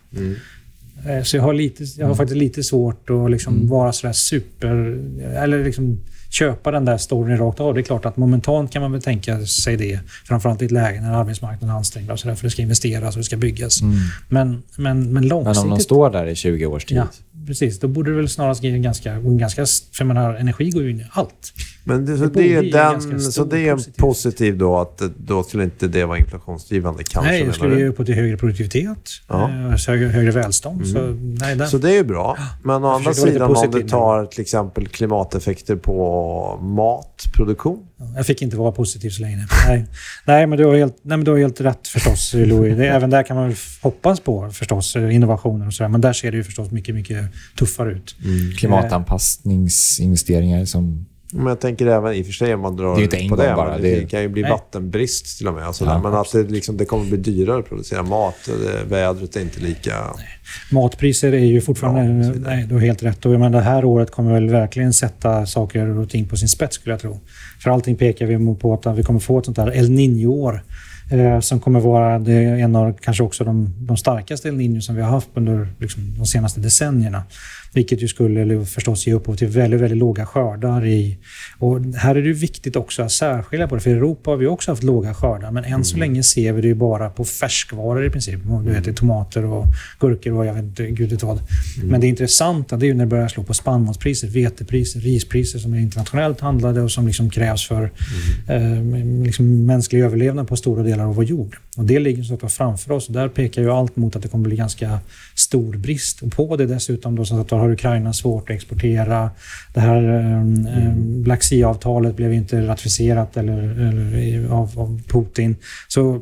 Speaker 3: Eh, Så jag har, lite, jag har faktiskt lite svårt att liksom vara sådär super... Eller liksom köpa den där storyn rakt av. Det är klart att momentant kan man väl tänka sig det. Framförallt i ett läge när arbetsmarknaden är ansträngd och sådär, för det ska investeras och det ska byggas. Men, men, men
Speaker 1: Men
Speaker 3: långsiktigt...
Speaker 1: om de står där i 20 års tid.
Speaker 3: Ja, precis. Då borde det väl snarast ge en ganska... ganska för jag menar, energi går ju in i allt.
Speaker 2: Men det, så,
Speaker 3: Det
Speaker 2: är den, så det är en
Speaker 3: positiv-
Speaker 2: positiv då att det- då skulle inte det vara inflationsdrivande kanske?
Speaker 3: nej, det skulle ge upp till högre produktivitet,
Speaker 2: Ja.
Speaker 3: eh, högre, högre välstånd. Så, nej.
Speaker 2: Så det är bra. Men å andra sidan om du tar till exempel klimateffekter på matproduktion.
Speaker 3: Jag fick inte vara positiv så länge. Nej, nej, men, du har helt, nej men du har helt rätt förstås, Louis. Det, även där kan man väl hoppas på förstås eh, innovationer och sådär. Men där ser det ju förstås mycket, mycket tuffare ut. Mm.
Speaker 1: Klimatanpassningsinvesteringar som...
Speaker 2: Men jag tänker även i och för sig om man drar
Speaker 1: Det är inte en
Speaker 2: på det.
Speaker 1: bara,
Speaker 2: men det,
Speaker 1: det-
Speaker 2: kan ju bli
Speaker 3: Nej.
Speaker 2: vattenbrist till och med. Och sådär.
Speaker 1: Ja,
Speaker 2: men att det, liksom, det kommer bli dyrare att producera mat. Det, vädret är inte lika...
Speaker 3: Matpriser är ju fortfarande...
Speaker 2: Ja,
Speaker 3: nej, du har helt rätt. Och menar, det här året kommer väl verkligen sätta saker och ting på sin spets skulle jag tro. För allting pekar vi på att vi kommer få ett sånt där El Niño-år. Eh, som kommer vara det en av kanske också de, de starkaste El Niño som vi har haft under liksom, de senaste decennierna. Vilket ju skulle förstås ge upphov till väldigt, väldigt låga skördar. I, och här är det viktigt också att särskilja på det. För i Europa har vi också haft låga skördar. Men än så länge ser vi det bara på färskvaror i princip. Du vet, är tomater och gurkor och jag vet inte gud vet vad. Men det intressanta det är ju när det börjar slå på spannmålspriser, vetepriser, rispriser som är internationellt handlade och som liksom krävs för eh, liksom mänsklig överlevnad på stora delar av vår jord. Och det ligger så att framför oss. Och där pekar ju allt mot att det kommer bli ganska stor brist. Och på det dessutom då, så att har Ukraina svårt att exportera. Det här ehm, ehm, Black Sea-avtalet blev inte ratificerat eller, eller, av, av Putin. Så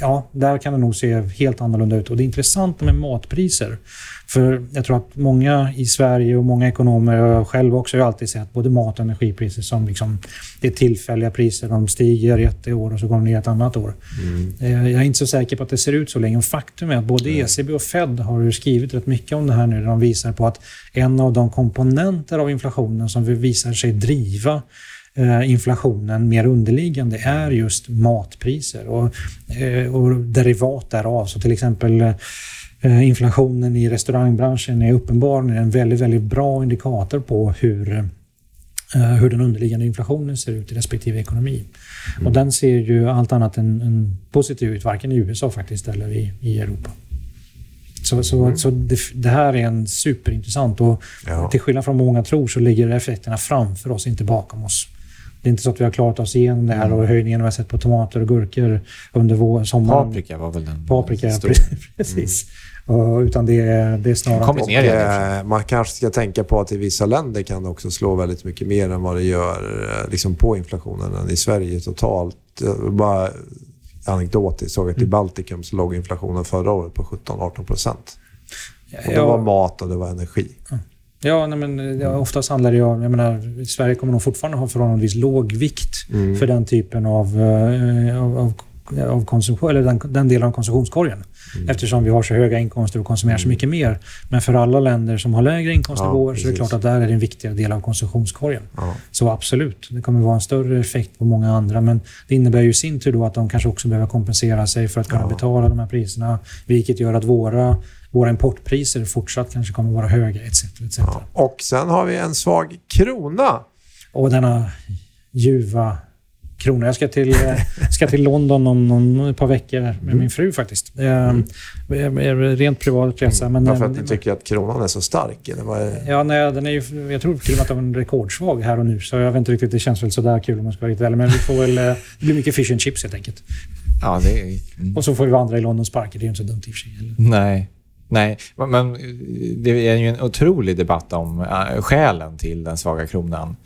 Speaker 3: ja, där kan det nog se helt annorlunda ut. Och det intressanta med matpriser, för jag tror att många i Sverige och många ekonomer, och jag själv också, har alltid sett både mat och energipriser som liksom, det är tillfälliga priser. De stiger ett år och så går de ner ett annat år. Eh, Jag är inte så säker på att det ser ut så länge. Och faktum är att både ECB och Fed har skrivit rätt mycket om det här nu. Där de visar på att en av de komponenter av inflationen som visar sig driva inflationen mer underliggande är just matpriser och, eh, och derivat därav. Så till exempel eh, inflationen i restaurangbranschen är uppenbarligen en väldigt, väldigt bra indikator på hur eh, hur den underliggande inflationen ser ut i respektive ekonomi. Och den ser ju allt annat än, än positiv ut, varken i USA faktiskt eller i, i Europa. Så, så, så det, det här är en superintressant och
Speaker 2: Ja.
Speaker 3: till skillnad från vad många tror så ligger effekterna framför oss, inte bakom oss. Det är inte så att vi har klarat oss igenom det här och höjningen vi har sett på tomater och gurkor under vår, sommaren.
Speaker 1: Paprika var väl den
Speaker 3: Paprika,
Speaker 1: stora.
Speaker 3: precis. Och, utan det är, det är snarare...
Speaker 1: Kommit ner igen och
Speaker 2: man kanske ska tänka på att i vissa länder kan det också slå väldigt mycket mer än vad det gör eh, liksom på inflationen än i Sverige totalt. Eh, Bara anekdotiskt såg att i Baltikum så låg inflationen förra året på 17-18 procent. Och det var mat och det var energi.
Speaker 3: Ja, nej, men ja, oftast handlar det om... Jag menar, Sverige kommer nog fortfarande ha förhållandevis låg vikt
Speaker 2: Mm.
Speaker 3: för den typen av, eh, av, av av konsumtion, eller den, den delen av konsumtionskorgen.
Speaker 2: Mm.
Speaker 3: Eftersom vi har så höga inkomster och konsumerar så mycket mer. Men för alla länder som har lägre inkomstnivåer
Speaker 2: Ja,
Speaker 3: så är det klart att där är det en viktigare del av konsumtionskorgen.
Speaker 2: Ja.
Speaker 3: Så absolut, det kommer vara en större effekt på många andra. Men det innebär ju i sin tur då att de kanske också behöver kompensera sig för att kunna
Speaker 2: Ja.
Speaker 3: betala de här priserna. Vilket gör att våra, våra importpriser fortsatt kanske kommer vara höga etc. etc.
Speaker 2: Ja. Och sen har vi en svag krona.
Speaker 3: Och denna ljuva krona. Jag ska till, eh, ska till London om, om ett par veckor med
Speaker 2: Mm.
Speaker 3: min fru faktiskt. Eh, eh, Rent privat resa. Men,
Speaker 2: Varför
Speaker 3: eh,
Speaker 2: att ni tycker att kronan är så stark? Eller vad är...
Speaker 3: Ja, nej, den är ju, jag tror till och med att den är rekordsvag här och nu. Så jag vet inte riktigt, det känns väl sådär kul om man ska vara riktigt ärlig. Men vi får väl, det blir mycket fish and chips helt enkelt.
Speaker 1: Ja, det är... Mm.
Speaker 3: Och så får vi vandra i Londons parker. Det är ju inte så dumt i och för sig. Eller?
Speaker 1: Nej. Nej, men- det är ju en otrolig debatt om äh, skälen till den svaga kronan.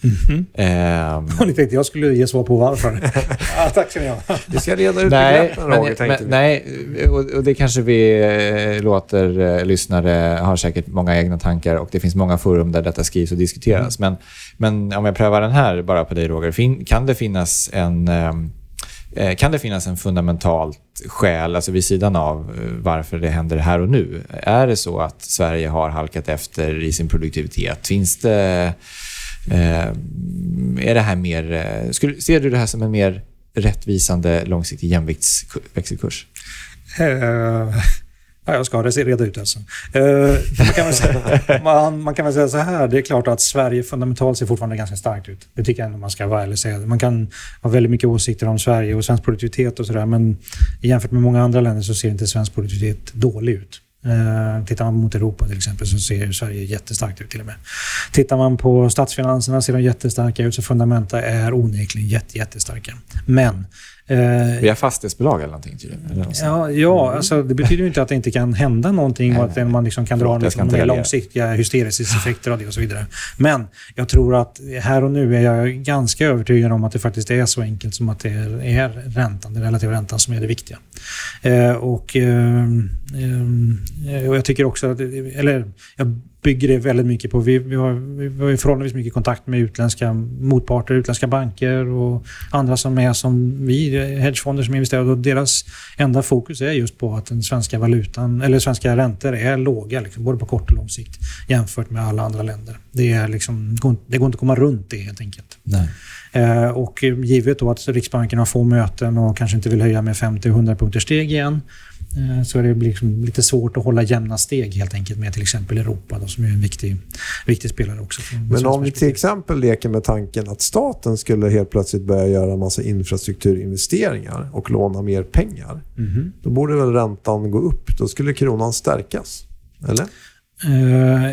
Speaker 1: Ehm,
Speaker 3: Och ni tänkte jag skulle ge svar på varför. ja, tack ska ni ha.
Speaker 2: Vi ska reda ut
Speaker 1: nej,
Speaker 2: begreppen, Roger,
Speaker 1: men,
Speaker 2: vi.
Speaker 1: nej och, och det kanske vi eh, låter eh, lyssnare har säkert många egna tankar och det finns många forum där detta skrivs och diskuteras. Men, men om jag prövar den här bara på dig Roger, fin, kan det finnas en ehm, eh, Eh, kan det finnas en fundamentalt skäl, alltså vid sidan av eh, varför det händer här och nu? Är det så att Sverige har halkat efter i sin produktivitet? Finns det... Eh, är det här mer... ser du det här som en mer rättvisande långsiktig jämviktsväxelkurs?
Speaker 3: Uh, ja, jag ska reda ut alltså. Eh, man, kan väl säga, man, man kan väl säga så här. Det är klart att Sverige fundamentalt ser fortfarande ganska starkt ut. Det tycker jag ändå man ska vara ärlig säga. Man kan ha väldigt mycket åsikter om Sverige och svensk produktivitet och sådär. Men jämfört med många andra länder så ser inte svensk produktivitet dålig ut. Eh, tittar man mot Europa till exempel så ser Sverige jättestarkt ut till och med. Tittar man på statsfinanserna ser de jättestarka ut så fundamenta är onekligen jätte, jättestarka. Men eh,
Speaker 1: Vi har fastighetsbolag eller någonting tydligen. Eller.
Speaker 3: Ja, ja alltså, det betyder ju inte att det inte kan hända någonting och att man liksom kan dra liksom, mer långsiktiga hysteriska av det och så vidare. Men jag tror att här och nu är jag ganska övertygad om att det faktiskt är så enkelt som att det är, räntan, den relativa räntan som är det viktiga. Eh, och, eh, och jag tycker också att, eller jag bygger det väldigt mycket på, vi, vi, har, vi har förhållandevis mycket kontakt med utländska motparter, utländska banker och andra som är som vi, hedgefonder som investerar och deras enda fokus är just på att den svenska valutan, eller svenska räntor är låga, liksom, både på kort och lång sikt jämfört med alla andra länder. Det, är liksom, det går inte att komma runt det helt enkelt.
Speaker 1: Nej.
Speaker 3: Eh, och givet då att Riksbanken har få möten och kanske inte vill höja med 50-100 punkters steg igen så är det liksom lite svårt att hålla jämna steg helt enkelt med till exempel Europa då, som är en viktig, viktig spelare också.
Speaker 2: Men om vi till exempel leker med tanken att staten skulle helt plötsligt börja göra en massa infrastrukturinvesteringar och låna mer pengar.
Speaker 3: Mhm.
Speaker 2: Då borde väl räntan gå upp? Då skulle kronan stärkas? Eller?
Speaker 3: Eh,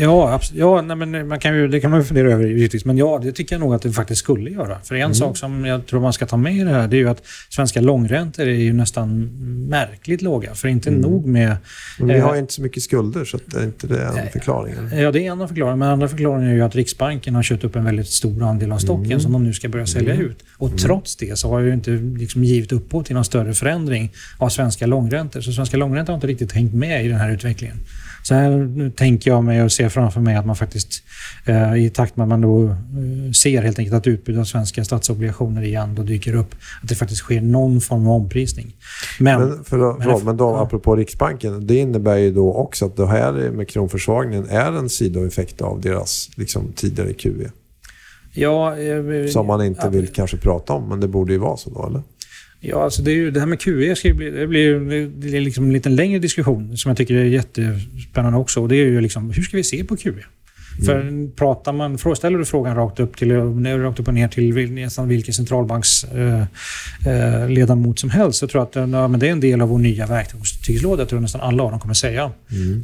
Speaker 3: ja, ja nej, men man kan ju, det kan man ju fundera över givetvis. Men ja, det tycker jag nog att det faktiskt skulle göra. För en sak som jag tror man ska ta med i det här, det är ju att svenska långräntor är ju nästan märkligt låga. För inte nog med...
Speaker 2: Men vi
Speaker 3: Eh,
Speaker 2: har ju inte så mycket skulder, så att är inte det en förklaring?
Speaker 3: Ja, det är en av förklaringarna. Men andra förklaringen är ju att Riksbanken har köpt upp en väldigt stor andel av stocken som de nu ska börja sälja ut. Och trots det så har ju inte liksom givit upphov till någon större förändring av svenska långräntor. Så svenska långräntor har inte riktigt hängt med i den här utvecklingen. Så här nu tänker jag mig och ser framför mig att man faktiskt eh, i takt med att man då eh, ser helt enkelt att utbudet av svenska statsobligationer igen då dyker upp, att det faktiskt sker någon form av omprisning. Men,
Speaker 2: Men, för,
Speaker 3: men-
Speaker 2: förlåt, men då,
Speaker 3: ja.
Speaker 2: apropå Riksbanken, det innebär ju då också att det här med kronförsvagningen är en sidoeffekt av deras liksom, tidigare QE.
Speaker 3: ja, eh,
Speaker 2: Som man inte
Speaker 3: ja,
Speaker 2: vill kanske prata om, men det borde ju vara så då, eller?
Speaker 3: Ja, alltså det, ju, det här med QE ska bli, det blir, det är liksom en liten längre diskussion som jag tycker är jättespännande också. Och det är ju liksom, hur ska vi se på QE? För pratar man, ställer du frågan rakt upp, till, rakt upp och ner till nästan vilken centralbanksledamot eh, ledamot som helst så tror jag att ja, men det är en del av vår nya verktygslåda. Jag tror nästan alla av dem kommer säga.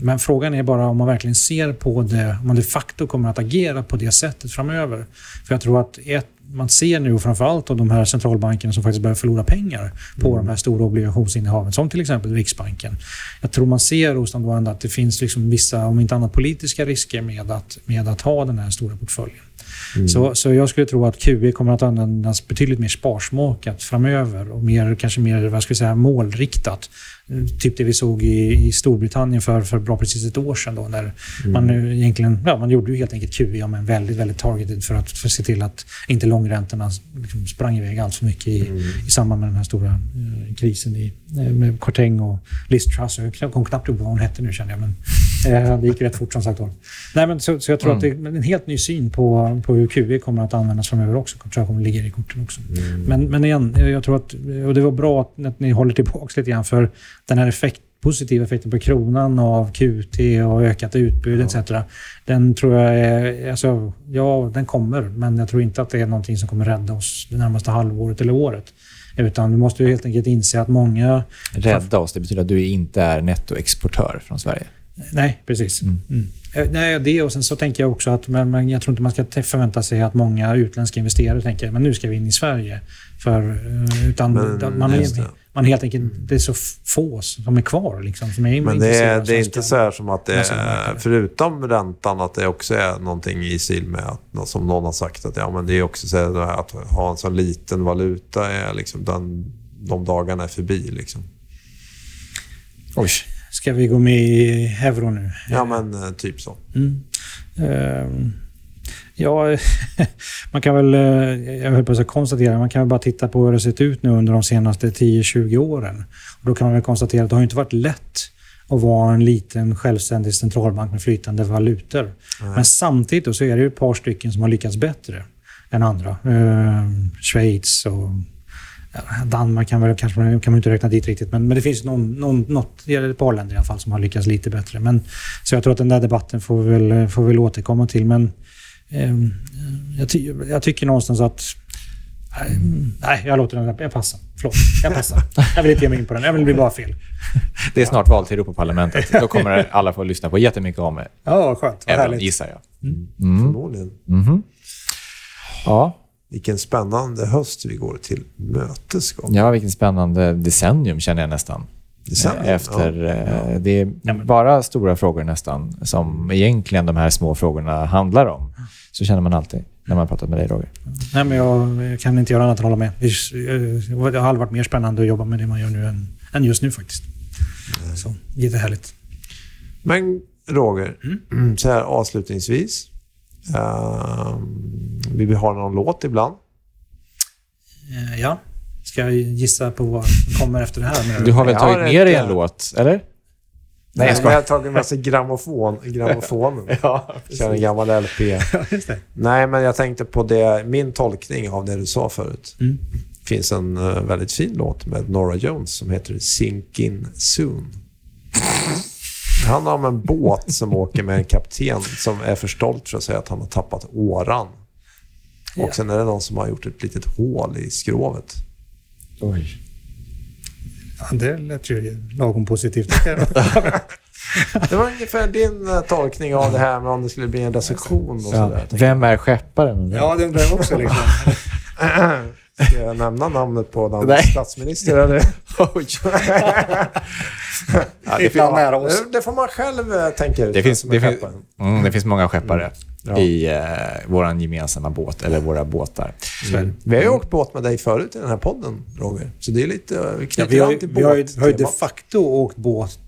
Speaker 3: Men frågan är bara om man verkligen ser på det, om man de facto kommer att agera på det sättet framöver. För jag tror att ett, man ser nu framförallt av de här centralbankerna som faktiskt börjar förlora pengar på de här stora obligationsinnehaven, som till exempel Riksbanken. Jag tror man ser hos dem då ändå att det finns liksom vissa, om inte annat, politiska risker med att, med att ha den här stora portföljen. Så, så jag skulle tro att QE kommer att användas betydligt mer sparsmakat framöver och mer, kanske mer vad ska vi säga, målriktat. Typ det vi såg i, i Storbritannien för, för bra precis ett år sedan. Då, när man, nu egentligen, ja, man gjorde ju helt enkelt QE men väldigt, väldigt targeted för att, för att se till att inte långräntorna liksom sprang iväg allt för mycket i, i samband med den här stora eh, krisen i, eh, med Corteng och Liz Truss. Jag kom knappt ihåg vad hon hette nu känner jag, men eh, det gick rätt fort som sagt var. Nej, men så, så jag tror att det är en helt ny syn på, på hur QE kommer att användas framöver också. Jag tror jag kommer ligga i korten också. Men, men igen, jag tror att, och det var bra att, att ni håller tillbaka lite grann för den här effekt, positiva effekten på kronan av QT och ökat utbud etc. Den tror jag är, alltså, ja den kommer men jag tror inte att det är någonting som kommer rädda oss det närmaste halvåret eller året. Utan vi måste ju helt enkelt inse att många...
Speaker 1: Rädda oss, det betyder att du inte är nettoexportör från Sverige.
Speaker 3: Nej, precis. Mm. Eh, Nej, det och sen så tänker jag också att men, men jag tror inte man ska förvänta sig att många utländska investerare tänker men nu ska vi in i Sverige. För, eh, utan
Speaker 2: Men,
Speaker 3: man. Man helt enkelt, det är så få som är kvar liksom, som är
Speaker 2: Men det är, det är inte så här som att det är, förutom räntan, att det också är någonting i stil med att, som någon har sagt, att ja, men det är också så här, att ha en så liten valuta, är liksom den, de dagarna är förbi. Liksom.
Speaker 1: Oj.
Speaker 3: Ska vi gå med i euro nu?
Speaker 2: Ja, men eh, typ så.
Speaker 3: Mm. Ehm, ja, man kan väl, eh, jag höll på att konstatera, man kan väl bara titta på hur det har sett ut nu under de senaste 10-20 åren. Och då kan man väl konstatera att det har inte varit lätt att vara en liten självständig centralbank med flytande valutor. Men samtidigt så är det ett par stycken som har lyckats bättre än andra. Ehm, Schweiz och Danmark kan, väl, kanske kan man inte räkna dit riktigt, men, men det finns någon, någon, något, ett par länder i alla fall som har lyckats lite bättre. Men, så jag tror att den där debatten får vi väl, får vi väl återkomma till. Men jag, ty, jag tycker någonstans att... ehm, Nej, jag låter den. Jag passar. Förlåt. Jag passar. Jag vill inte ge mig in på den. Jag vill bli bara fel.
Speaker 1: Det är snart val till Europaparlamentet. Då kommer alla få lyssna på jättemycket om
Speaker 3: Ja, skönt. Vad härligt.
Speaker 1: gissar jag.
Speaker 2: Förmodligen.
Speaker 1: Mhm. Ja.
Speaker 2: Vilken spännande höst vi går till mötes.
Speaker 1: Ja, vilken spännande decennium känner jag nästan.
Speaker 2: Decennium,
Speaker 1: Efter,
Speaker 2: ja.
Speaker 1: eh, Det är bara stora frågor nästan som egentligen de här små frågorna handlar om. Så känner man alltid när man pratar med dig, Roger.
Speaker 3: Nej, men jag kan inte göra annat än hålla med. Det är- Det har aldrig varit mer spännande att jobba med det man gör nu än, än just nu faktiskt. Så, jättehärligt.
Speaker 2: Men Roger,
Speaker 3: Mm.
Speaker 2: så här avslutningsvis. ehm, vi vill ha någon låt ibland.
Speaker 3: Eh, Ja. Ska jag gissa på vad som kommer efter det här?
Speaker 1: Du har väl
Speaker 2: Jag
Speaker 1: tagit med dig en
Speaker 2: eh,
Speaker 1: låt, eller? Nej, jag
Speaker 2: jag
Speaker 1: skojar.
Speaker 2: har tagit med sig grammofon, grammofonen.
Speaker 1: Ja,
Speaker 2: Kör en gammal LP.
Speaker 3: Ja.
Speaker 2: Nej, men jag tänkte på det, min tolkning av det du sa förut.
Speaker 3: Mm.
Speaker 2: Det finns en eh, väldigt fin låt med Nora Jones som heter Sink In Soon. Det handlar om en båt som åker med en kapten som är för stolt för att säga att han har tappat åran.
Speaker 3: Ja.
Speaker 2: Och sen är det någon som har gjort ett litet hål i skrovet.
Speaker 1: Oj.
Speaker 3: Ja, det lät ju lagom positivt.
Speaker 2: Det var ungefär din eh, tolkning av det här med om det skulle bli en recension och
Speaker 1: Ja.
Speaker 2: sådär.
Speaker 1: Vem är skepparen?
Speaker 3: ja, det undrar jag också. Liksom.
Speaker 2: Ska jag nämna namnet på
Speaker 1: Nej.
Speaker 2: landets statsminister? Eller?
Speaker 1: Oj.
Speaker 2: Ja,
Speaker 3: Det fan
Speaker 2: man, det får man själv eh, tänka ut.
Speaker 1: Det finns, det, finns, mm, det finns många skeppare
Speaker 2: Ja.
Speaker 1: i eh, vår gemensamma båt, eller våra båtar.
Speaker 3: Mm.
Speaker 2: Vi har ju åkt båt med dig förut i den här podden, Roger. Så det är lite eh,
Speaker 3: Ja,
Speaker 2: knyter
Speaker 3: vi har, ju- vi har ju har ju de facto åkt båt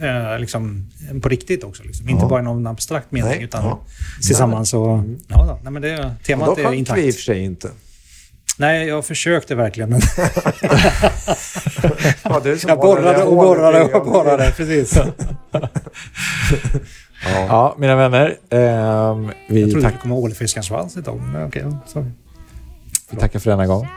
Speaker 3: eh, liksom, på riktigt också. Liksom. Inte
Speaker 2: Ja.
Speaker 3: bara i någon abstrakt mening,
Speaker 2: Nej,
Speaker 3: utan
Speaker 2: ja.
Speaker 3: tillsammans. Och, ja, då. Nej, men det,
Speaker 2: Och
Speaker 3: temat
Speaker 2: då
Speaker 3: är intakt.
Speaker 2: vi i och för sig inte.
Speaker 3: Nej, jag försökte verkligen. Men
Speaker 2: Ja,
Speaker 3: jag borrade och borrade och borrade. Precis.
Speaker 2: Ja.
Speaker 1: Ja, mina vänner.
Speaker 3: Jag
Speaker 1: vi,
Speaker 3: trodde
Speaker 1: tack,
Speaker 3: det skulle komma ålfiskens svans ett tag. men Okej, sorry.
Speaker 1: vi tackar för denna gång.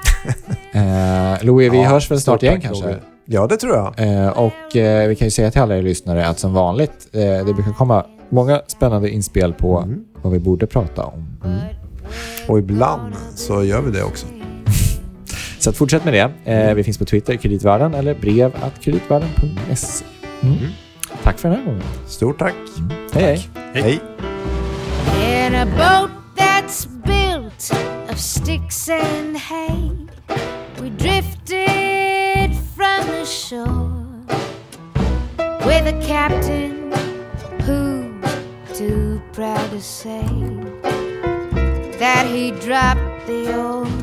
Speaker 1: Eh, Louis, vi
Speaker 2: Ja,
Speaker 1: hörs väl snart igen kanske?
Speaker 2: Roger. Ja, det tror jag.
Speaker 1: Eh, och eh, vi kan ju säga till alla er lyssnare att som vanligt, eh, det brukar komma många spännande inspel på
Speaker 2: Mm.
Speaker 1: vad vi borde prata om.
Speaker 2: Och ibland så gör vi det också.
Speaker 1: Så att fortsätt med det. Eh, vi finns på Twitter, kreditvärlden, eller brev att kreditvärlden.se. Tack för den här gången.
Speaker 2: Stort tack.
Speaker 1: Hej, hej.
Speaker 2: Hej.
Speaker 4: In a boat that's built of sticks and hay, we drifted from the shore with a captain who too proud to say that he dropped the old